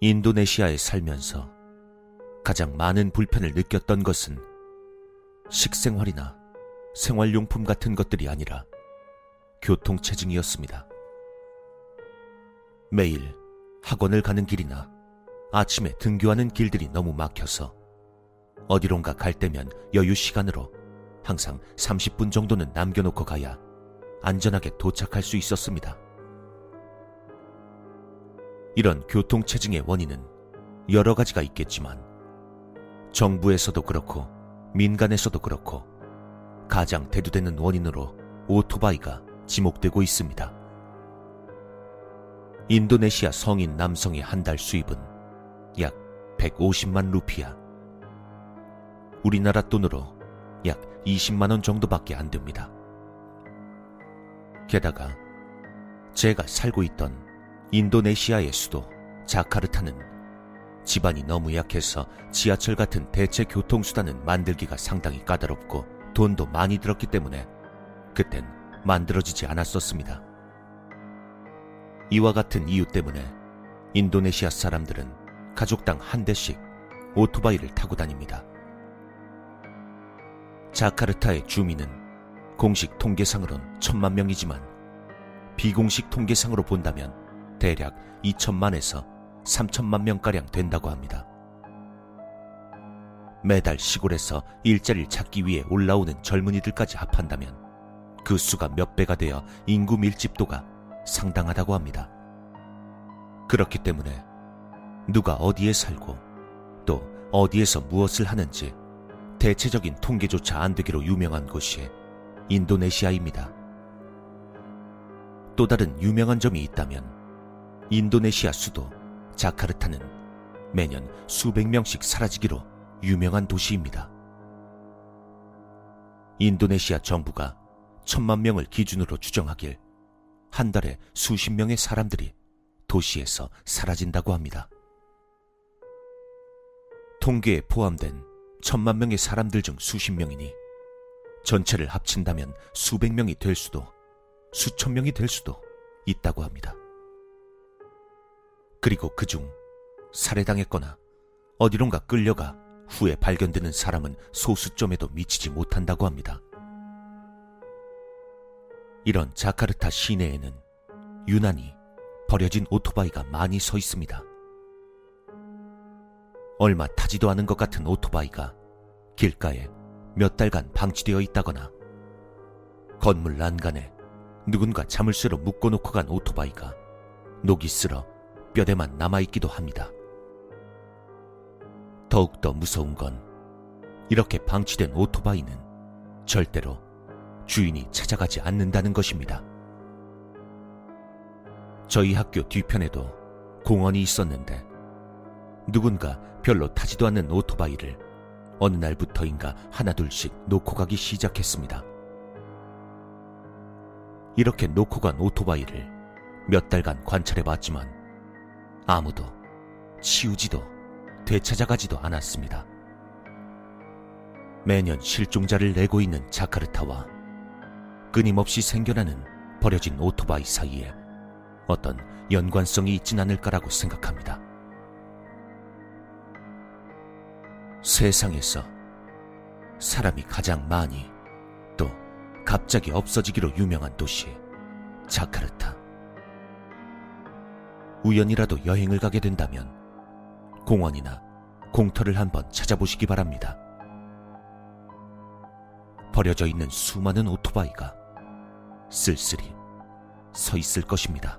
인도네시아에 살면서 가장 많은 불편을 느꼈던 것은 식생활이나 생활용품 같은 것들이 아니라 교통체증이었습니다. 매일 학원을 가는 길이나 아침에 등교하는 길들이 너무 막혀서 어디론가 갈 때면 여유 시간으로 항상 30분 정도는 남겨놓고 가야 안전하게 도착할 수 있었습니다. 이런 교통체증의 원인은 여러 가지가 있겠지만 정부에서도 그렇고 민간에서도 그렇고 가장 대두되는 원인으로 오토바이가 지목되고 있습니다. 인도네시아 성인 남성의 한 달 수입은 약 150만 루피아. 우리나라 돈으로 약 20만 원 정도밖에 안 됩니다. 게다가 제가 살고 있던 인도네시아의 수도 자카르타는 집안이 너무 약해서 지하철 같은 대체 교통수단은 만들기가 상당히 까다롭고 돈도 많이 들었기 때문에 그땐 만들어지지 않았었습니다. 이와 같은 이유 때문에 인도네시아 사람들은 가족당 한 대씩 오토바이를 타고 다닙니다. 자카르타의 주민은 공식 통계상으론 천만 명이지만 비공식 통계상으로 본다면 대략 2천만에서 3천만 명가량 된다고 합니다. 매달 시골에서 일자리를 찾기 위해 올라오는 젊은이들까지 합한다면 그 수가 몇 배가 되어 인구 밀집도가 상당하다고 합니다. 그렇기 때문에 누가 어디에 살고 또 어디에서 무엇을 하는지 대체적인 통계조차 안 되기로 유명한 곳이 인도네시아입니다. 또 다른 유명한 점이 있다면 인도네시아 수도 자카르타는 매년 수백 명씩 사라지기로 유명한 도시입니다. 인도네시아 정부가 천만 명을 기준으로 추정하길 한 달에 수십 명의 사람들이 도시에서 사라진다고 합니다. 통계에 포함된 천만 명의 사람들 중 수십 명이니 전체를 합친다면 수백 명이 될 수도 수천 명이 될 수도 있다고 합니다. 그리고 그 중 살해당했거나 어디론가 끌려가 후에 발견되는 사람은 소수점에도 미치지 못한다고 합니다. 이런 자카르타 시내에는 유난히 버려진 오토바이가 많이 서 있습니다. 얼마 타지도 않은 것 같은 오토바이가 길가에 몇 달간 방치되어 있다거나 건물 난간에 누군가 자물쇠로 묶어놓고 간 오토바이가 녹이 쓸어 뼈대만 남아있기도 합니다. 더욱더 무서운 건 이렇게 방치된 오토바이는 절대로 주인이 찾아가지 않는다는 것입니다. 저희 학교 뒤편에도 공원이 있었는데 누군가 별로 타지도 않는 오토바이를 어느 날부터인가 하나둘씩 놓고 가기 시작했습니다. 이렇게 놓고 간 오토바이를 몇 달간 관찰해 봤지만 아무도 치우지도 되찾아가지도 않았습니다. 매년 실종자를 내고 있는 자카르타와 끊임없이 생겨나는 버려진 오토바이 사이에 어떤 연관성이 있진 않을까라고 생각합니다. 세상에서 사람이 가장 많이 또 갑자기 없어지기로 유명한 도시 자카르타. 우연이라도 여행을 가게 된다면 공원이나 공터를 한번 찾아보시기 바랍니다. 버려져 있는 수많은 오토바이가 쓸쓸히 서 있을 것입니다.